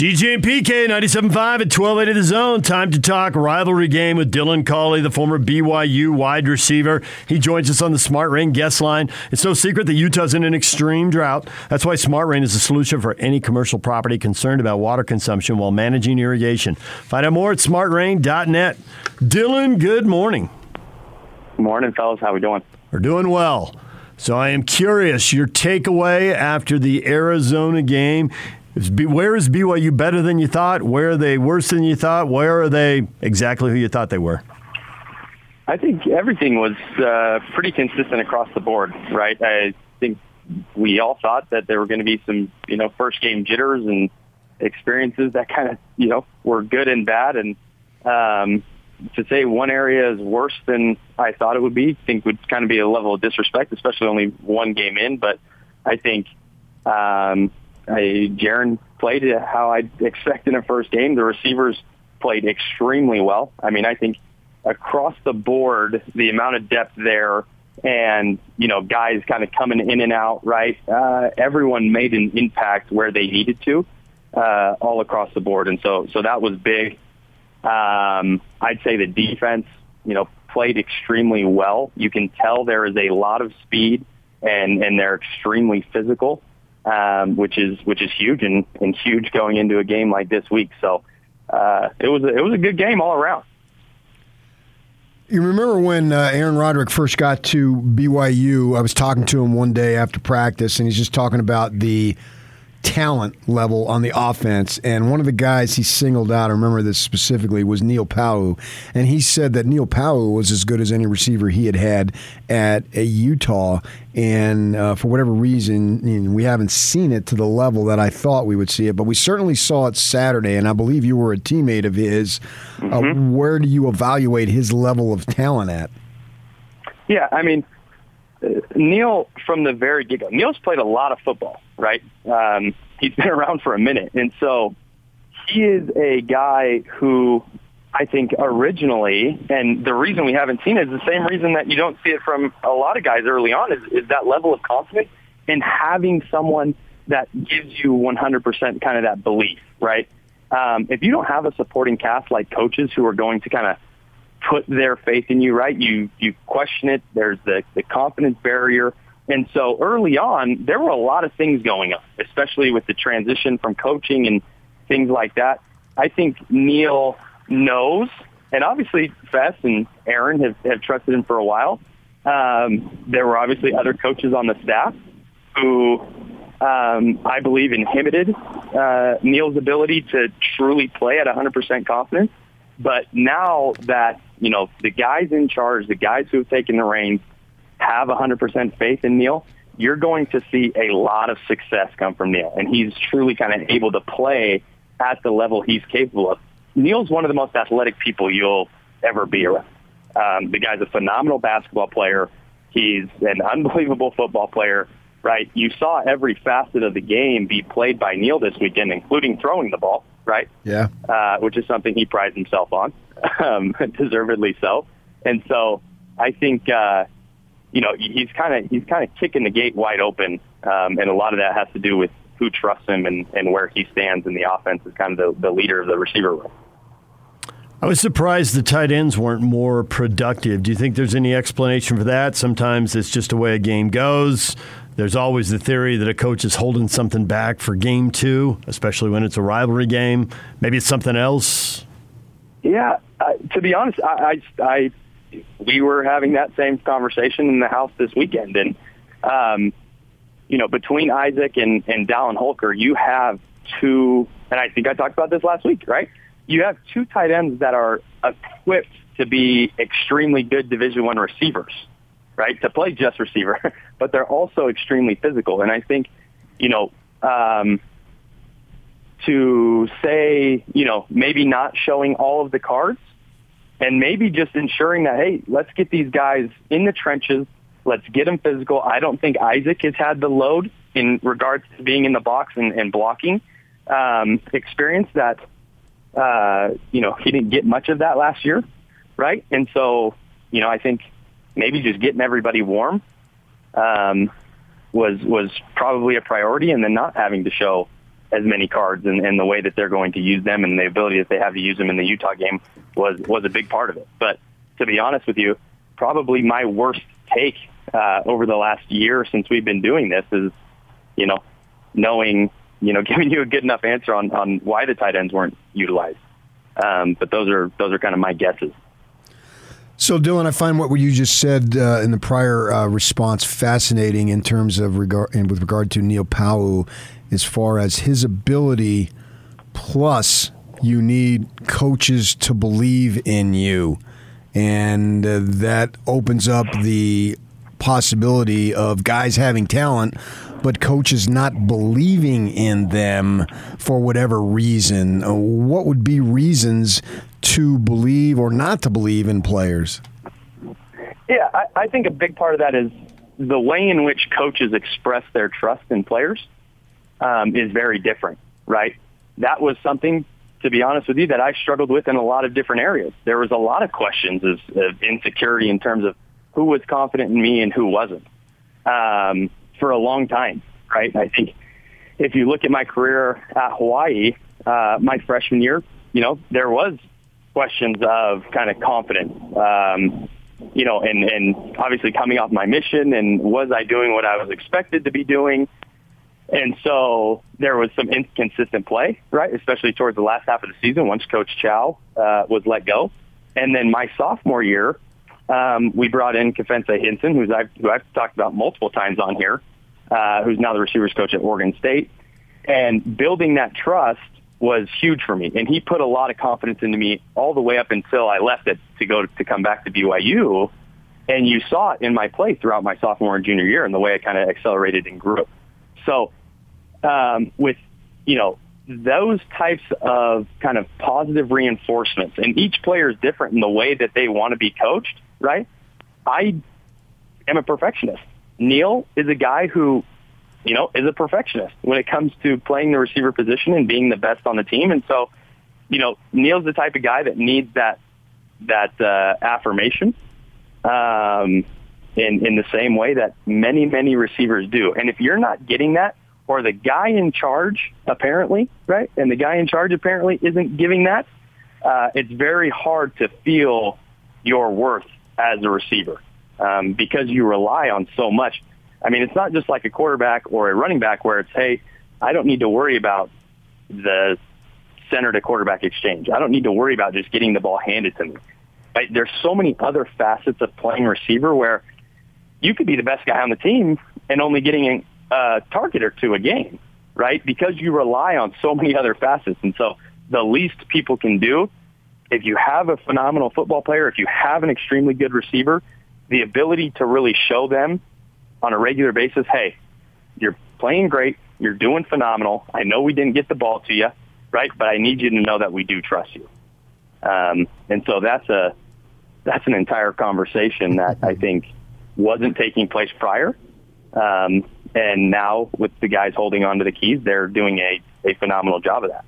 DJ and PK, 97.5 at 1280 The Zone. Time to talk rivalry game with Dylan Collie, the former BYU wide receiver. He joins us on the Smart Rain guest line. It's no secret that Utah's in an extreme drought. That's why Smart Rain is a solution for any commercial property concerned about water consumption while managing irrigation. Find out more at smartrain.net. Dylan, good morning. Good Morning, fellas. How are we doing? We're doing well. So I am curious, your takeaway after the Arizona game where is BYU better than you thought? Where are they worse than you thought? Where are they exactly who you thought they were? I think everything was uh, pretty consistent across the board, right? I think we all thought that there were going to be some, you know, first game jitters and experiences that kind of, you know, were good and bad. And um, to say one area is worse than I thought it would be, I think would kind of be a level of disrespect, especially only one game in. But I think um, I, Jaren played how I'd expect in a first game. The receivers played extremely well. I mean, I think across the board, the amount of depth there and, you know, guys kind of coming in and out, right? Uh, everyone made an impact where they needed to, uh, all across the board. And so, so that was big. Um, I'd say the defense, you know, played extremely well. You can tell there is a lot of speed and, and they're extremely physical um, which is which is huge and, and huge going into a game like this week. So uh, it was a, it was a good game all around. You remember when uh, Aaron Roderick first got to BYU? I was talking to him one day after practice, and he's just talking about the talent level on the offense. And one of the guys he singled out, I remember this specifically, was Neil Pau'u. And he said that Neil Pau'u was as good as any receiver he had had at a Utah. And uh, for whatever reason, you know, we haven't seen it to the level that I thought we would see it. But we certainly saw it Saturday. And I believe you were a teammate of his. Uh, mm-hmm. Uh, where do you evaluate his level of talent at? Yeah, I mean, Neil, from the very get-go, Neil's played a lot of football, right? Um, he's been around for a minute. And so he is a guy who I think originally, and the reason we haven't seen it is the same reason that you don't see it from a lot of guys early on is, is that level of confidence and having someone that gives you 100% kind of that belief, right? Um, if you don't have a supporting cast like coaches who are going to kind of put their faith in you, right? You you question it. There's the the confidence barrier. And so early on, there were a lot of things going on, especially with the transition from coaching and things like that. I think Neil knows, and obviously Fess and Aaron have, have trusted him for a while. Um, there were obviously other coaches on the staff who um, I believe inhibited uh, Neil's ability to truly play at 100% confidence. But now that you know, the guys in charge, the guys who have taken the reins, have 100% faith in Neil, you're going to see a lot of success come from Neil. And he's truly kind of able to play at the level he's capable of. Neil's one of the most athletic people you'll ever be around. Um, the guy's a phenomenal basketball player. He's an unbelievable football player, right? You saw every facet of the game be played by Neil this weekend, including throwing the ball, right? Yeah. Uh, which is something he prides himself on um, deservedly so. And so I think uh, you know he's kind of he's kind of kicking the gate wide open, um, and a lot of that has to do with who trusts him and, and where he stands in the offense as kind of the, the leader of the receiver room. I was surprised the tight ends weren't more productive. Do you think there's any explanation for that? Sometimes it's just the way a game goes. There's always the theory that a coach is holding something back for game two, especially when it's a rivalry game. Maybe it's something else. Yeah, uh, to be honest, I, I, I, we were having that same conversation in the house this weekend, and um, you know, between Isaac and and Dallin Holker, you have two, and I think I talked about this last week, right? You have two tight ends that are equipped to be extremely good Division One receivers, right? To play just receiver, but they're also extremely physical, and I think, you know. Um, to say, you know, maybe not showing all of the cards and maybe just ensuring that, hey, let's get these guys in the trenches. Let's get them physical. I don't think Isaac has had the load in regards to being in the box and, and blocking um, experience that, uh, you know, he didn't get much of that last year, right? And so, you know, I think maybe just getting everybody warm um, was was probably a priority, and then not having to show as many cards and, and the way that they're going to use them and the ability that they have to use them in the Utah game was was a big part of it. But to be honest with you, probably my worst take uh, over the last year since we've been doing this is, you know, knowing, you know, giving you a good enough answer on, on why the tight ends weren't utilized. Um, but those are those are kind of my guesses. So, Dylan, I find what you just said uh, in the prior uh, response fascinating in terms of regard and with regard to Neil Pau'u, as far as his ability. Plus, you need coaches to believe in you, and uh, that opens up the possibility of guys having talent, but coaches not believing in them for whatever reason. Uh, what would be reasons to believe or not to believe in players? Yeah, I, I think a big part of that is the way in which coaches express their trust in players um, is very different, right? That was something, to be honest with you, that I struggled with in a lot of different areas. There was a lot of questions of, of insecurity in terms of who was confident in me and who wasn't um, for a long time, right? I think if you look at my career at Hawaii, uh, my freshman year, you know, there was questions of kind of confidence, um, you know, and, and obviously coming off my mission and was I doing what I was expected to be doing? And so there was some inconsistent play, right? Especially towards the last half of the season once Coach Chow uh, was let go. And then my sophomore year, um, we brought in Kefense Hynson, who's I've, who I've talked about multiple times on here, uh, who's now the receivers coach at Oregon State. And building that trust was huge for me. And he put a lot of confidence into me all the way up until I left it to go to come back to BYU. And you saw it in my play throughout my sophomore and junior year and the way I kind of accelerated and grew. So um, with, you know, those types of kind of positive reinforcements, and each player is different in the way that they want to be coached, right? I am a perfectionist. Neil is a guy who you know, is a perfectionist when it comes to playing the receiver position and being the best on the team. And so, you know, Neil's the type of guy that needs that that uh, affirmation um, in in the same way that many many receivers do. And if you're not getting that, or the guy in charge apparently, right, and the guy in charge apparently isn't giving that, uh, it's very hard to feel your worth as a receiver um, because you rely on so much I mean, it's not just like a quarterback or a running back where it's, hey, I don't need to worry about the center to quarterback exchange. I don't need to worry about just getting the ball handed to me. Right? There's so many other facets of playing receiver where you could be the best guy on the team and only getting a target or two a game, right? Because you rely on so many other facets. And so the least people can do, if you have a phenomenal football player, if you have an extremely good receiver, the ability to really show them on a regular basis, hey, you're playing great. You're doing phenomenal. I know we didn't get the ball to you, right? But I need you to know that we do trust you. Um, and so that's a that's an entire conversation that I think wasn't taking place prior. Um, and now with the guys holding on to the keys, they're doing a, a phenomenal job of that.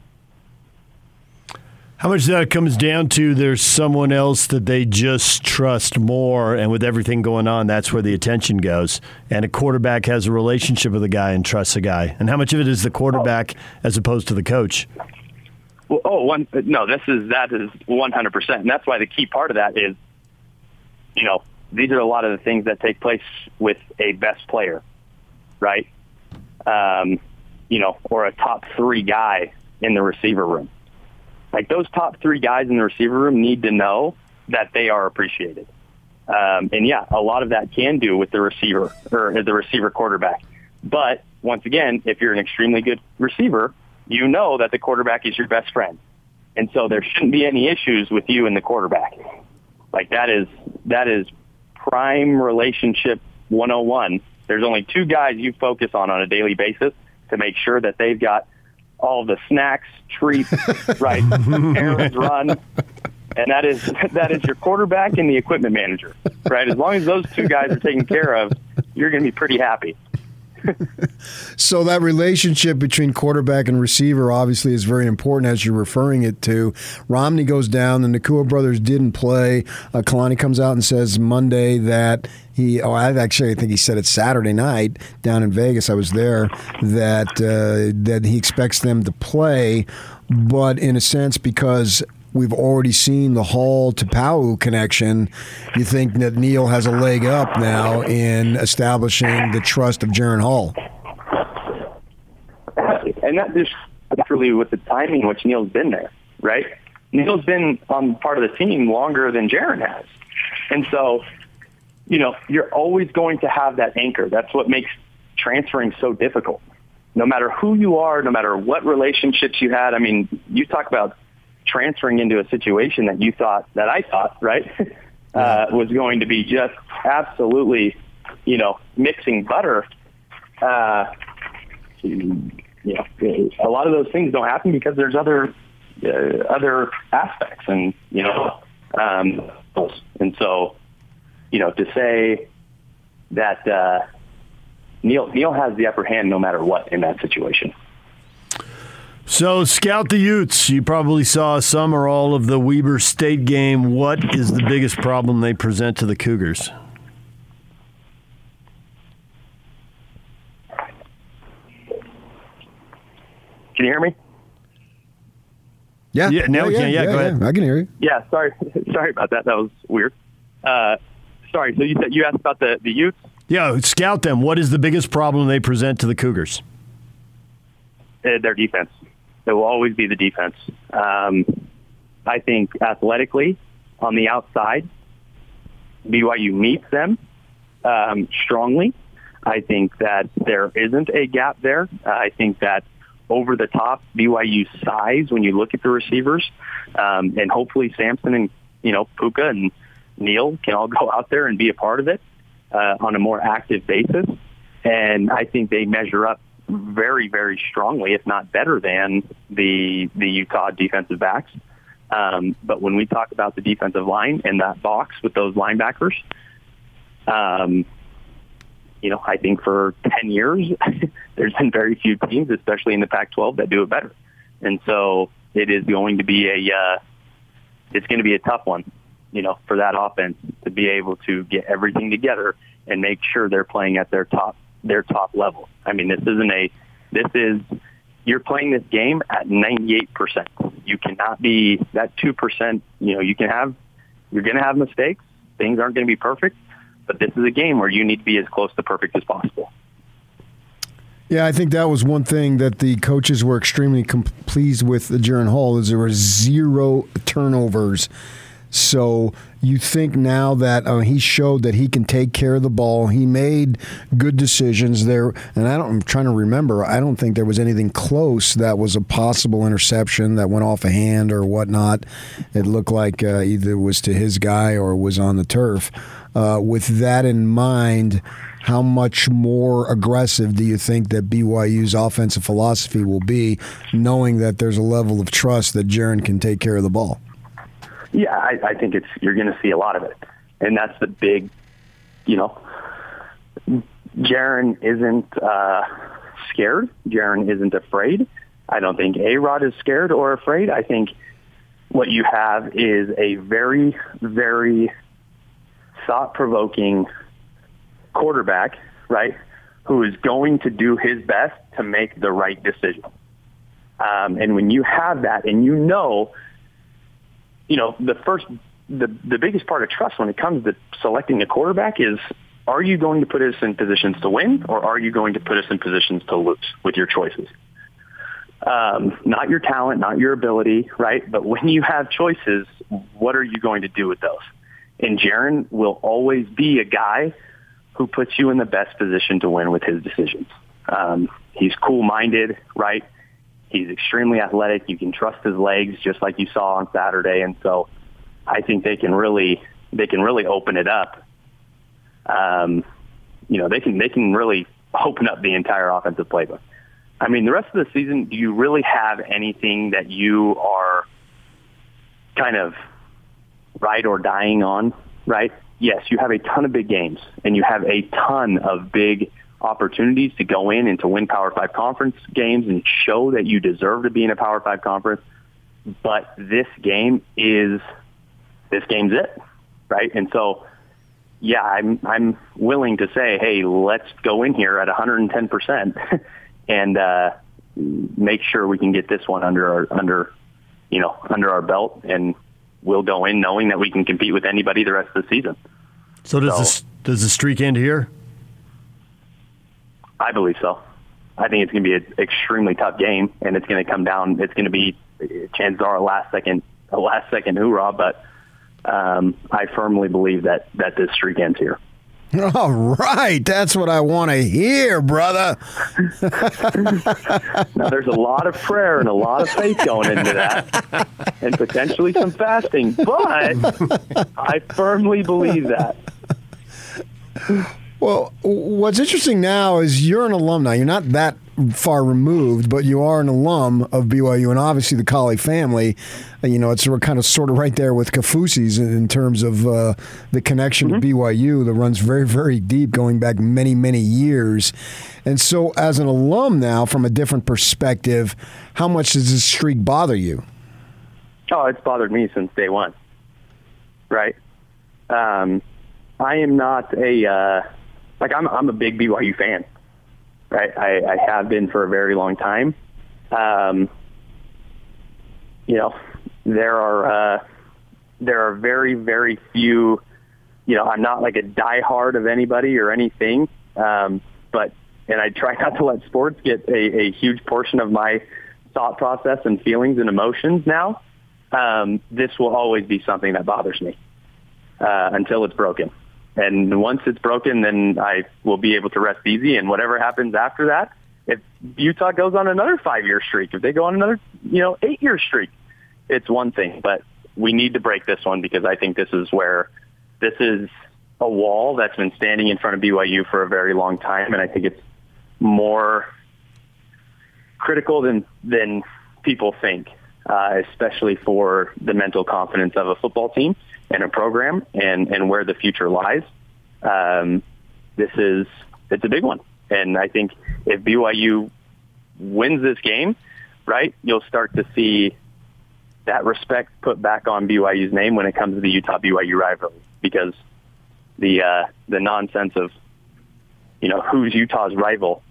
How much of that comes down to there's someone else that they just trust more, and with everything going on, that's where the attention goes. And a quarterback has a relationship with a guy and trusts a guy. And how much of it is the quarterback as opposed to the coach? Well, oh, one no, this is that is 100, percent and that's why the key part of that is, you know, these are a lot of the things that take place with a best player, right? Um, you know, or a top three guy in the receiver room like those top three guys in the receiver room need to know that they are appreciated. Um, and yeah, a lot of that can do with the receiver or the receiver quarterback. But once again, if you're an extremely good receiver, you know that the quarterback is your best friend. And so there shouldn't be any issues with you and the quarterback. Like that is, that is prime relationship 101. There's only two guys you focus on on a daily basis to make sure that they've got all the snacks, treats, right, errands run, and that is that is your quarterback and the equipment manager, right? As long as those two guys are taken care of, you're going to be pretty happy. so that relationship between quarterback and receiver obviously is very important as you're referring it to. Romney goes down, the Nacua brothers didn't play. Uh, Kalani comes out and says Monday that he oh I actually I think he said it Saturday night down in Vegas I was there that uh, that he expects them to play but in a sense because we've already seen the Hall to Pau connection you think that Neil has a leg up now in establishing the trust of Jaren Hall and that just naturally with the timing which Neil's been there right Neil's been on part of the team longer than Jaren has and so you know, you're always going to have that anchor. That's what makes transferring so difficult. No matter who you are, no matter what relationships you had. I mean, you talk about transferring into a situation that you thought, that I thought, right, uh, was going to be just absolutely, you know, mixing butter. Uh, you know, a lot of those things don't happen because there's other uh, other aspects, and you know, um, and so you know, to say that uh, Neil Neal has the upper hand no matter what in that situation. So, scout the Utes. You probably saw some or all of the Weber State game. What is the biggest problem they present to the Cougars? Can you hear me? Yeah. Yeah. Now yeah, we can. Yeah, yeah, go ahead. I can hear you. Yeah. Sorry. sorry about that. That was weird. Uh, sorry. So you said you asked about the the Utes. Yeah, scout them. What is the biggest problem they present to the Cougars? Uh, their defense. It will always be the defense. Um, I think athletically, on the outside, BYU meets them um, strongly. I think that there isn't a gap there. Uh, I think that over the top BYU size when you look at the receivers, um, and hopefully Samson and you know Puka and Neil can all go out there and be a part of it uh, on a more active basis. And I think they measure up very, very strongly, if not better than the the Utah defensive backs. Um, but when we talk about the defensive line and that box with those linebackers, um, you know, I think for 10 years, there's been very few teams, especially in the Pac-12, that do it better. And so it is going to be a, uh, it's going to be a tough one you know, for that offense to be able to get everything together and make sure they're playing at their top their top level. I mean, this isn't a this is you're playing this game at 98%. You cannot be that 2%, you know, you can have you're going to have mistakes. Things aren't going to be perfect, but this is a game where you need to be as close to perfect as possible. Yeah, I think that was one thing that the coaches were extremely com- pleased with the Jaren Hall is there were zero turnovers so you think now that uh, he showed that he can take care of the ball, he made good decisions there, and I don't. I'm trying to remember. I don't think there was anything close that was a possible interception that went off a hand or whatnot. It looked like uh, either was to his guy or was on the turf. Uh, with that in mind, how much more aggressive do you think that BYU's offensive philosophy will be, knowing that there's a level of trust that Jaren can take care of the ball? Yeah, I, I think it's you're going to see a lot of it, and that's the big, you know, Jaren isn't uh, scared. Jaren isn't afraid. I don't think A Rod is scared or afraid. I think what you have is a very, very thought provoking quarterback, right? Who is going to do his best to make the right decision. Um, and when you have that and you know you know, the first, the, the biggest part of trust when it comes to selecting a quarterback is, are you going to put us in positions to win or are you going to put us in positions to lose with your choices? Um, not your talent, not your ability, right? But when you have choices, what are you going to do with those? And Jaren will always be a guy who puts you in the best position to win with his decisions. Um, he's cool-minded, right? He's extremely athletic. You can trust his legs, just like you saw on Saturday. And so, I think they can really they can really open it up. Um, you know, they can they can really open up the entire offensive playbook. I mean, the rest of the season, do you really have anything that you are kind of ride or dying on? Right? Yes, you have a ton of big games, and you have a ton of big opportunities to go in and to win Power Five conference games and show that you deserve to be in a Power Five conference. But this game is this game's it, right? And so, yeah, I'm I'm willing to say, hey, let's go in here at 110 percent and uh, make sure we can get this one under our under you know under our belt, and we'll go in knowing that we can compete with anybody the rest of the season. So does so, this does the streak end here? I believe so. I think it's going to be an extremely tough game, and it's going to come down. It's going to be chances are a last second a last second hoorah, but um, I firmly believe that that this streak ends here. All right, that's what I want to hear, brother. now, there's a lot of prayer and a lot of faith going into that, and potentially some fasting, but I firmly believe that. Well, what's interesting now is you're an alumni. You're not that far removed, but you are an alum of BYU, and obviously the Collie family. You know, it's kind of sort of right there with Kaufusi's in terms of uh, the connection mm-hmm. to BYU that runs very, very deep, going back many, many years. And so, as an alum now, from a different perspective, how much does this streak bother you? Oh, it's bothered me since day one. Right. Um, I am not a. Uh, like I'm I'm a big BYU fan. Right, I, I have been for a very long time. Um, you know, there are uh, there are very very few. You know, I'm not like a diehard of anybody or anything, um, but and I try not to let sports get a, a huge portion of my thought process and feelings and emotions now. Um, this will always be something that bothers me uh, until it's broken. And once it's broken, then I will be able to rest easy. And whatever happens after that, if Utah goes on another five-year streak, if they go on another, you know, eight-year streak, it's one thing. But we need to break this one because I think this is where this is a wall that's been standing in front of BYU for a very long time, and I think it's more critical than than people think, uh, especially for the mental confidence of a football team and a program and, and where the future lies. Um, this is it's a big one, and I think if BYU wins this game, right, you'll start to see that respect put back on BYU's name when it comes to the Utah BYU rivalry because the uh, the nonsense of you know who's Utah's rival,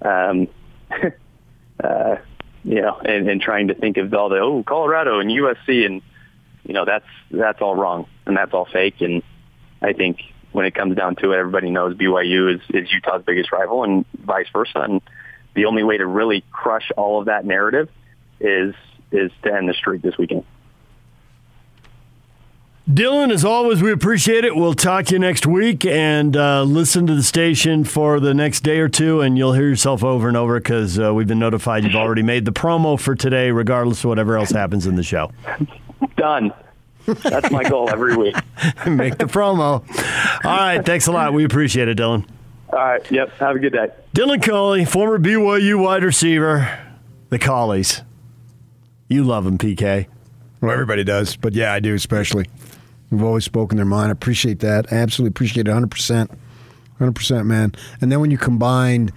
um, uh, you know, and, and trying to think of all the oh Colorado and USC and you know that's that's all wrong and that's all fake. And I think when it comes down to it, everybody knows BYU is, is Utah's biggest rival, and vice versa. And the only way to really crush all of that narrative is is to end the streak this weekend. Dylan, as always, we appreciate it. We'll talk to you next week and uh, listen to the station for the next day or two, and you'll hear yourself over and over because uh, we've been notified you've already made the promo for today, regardless of whatever else happens in the show. Done. That's my goal every week. Make the promo. All right. Thanks a lot. We appreciate it, Dylan. All right. Yep. Have a good day. Dylan Collie, former BYU wide receiver, the Collies. You love them, PK. Well, everybody does, but yeah, I do especially. We've always spoken their mind. I appreciate that. I absolutely appreciate it 100%. 100%, man. And then when you combine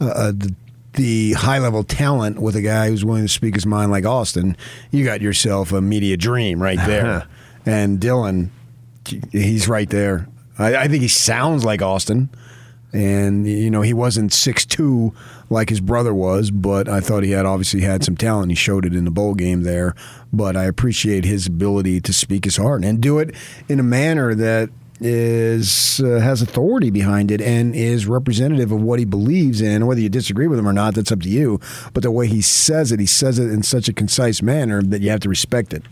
uh, uh the the high level talent with a guy who's willing to speak his mind like Austin, you got yourself a media dream right uh-huh. there. and Dylan, he's right there. I, I, think he sounds like Austin. And, you know, he wasn't six two like his brother was, but I thought he had obviously had some talent. He showed it in the bowl game there. But I appreciate his ability to speak his heart and do it in a manner that is uh, has authority behind it and is representative of what he believes in. Whether you disagree with him or not, that's up to you. But the way he says it, he says it in such a concise manner that you have to respect it.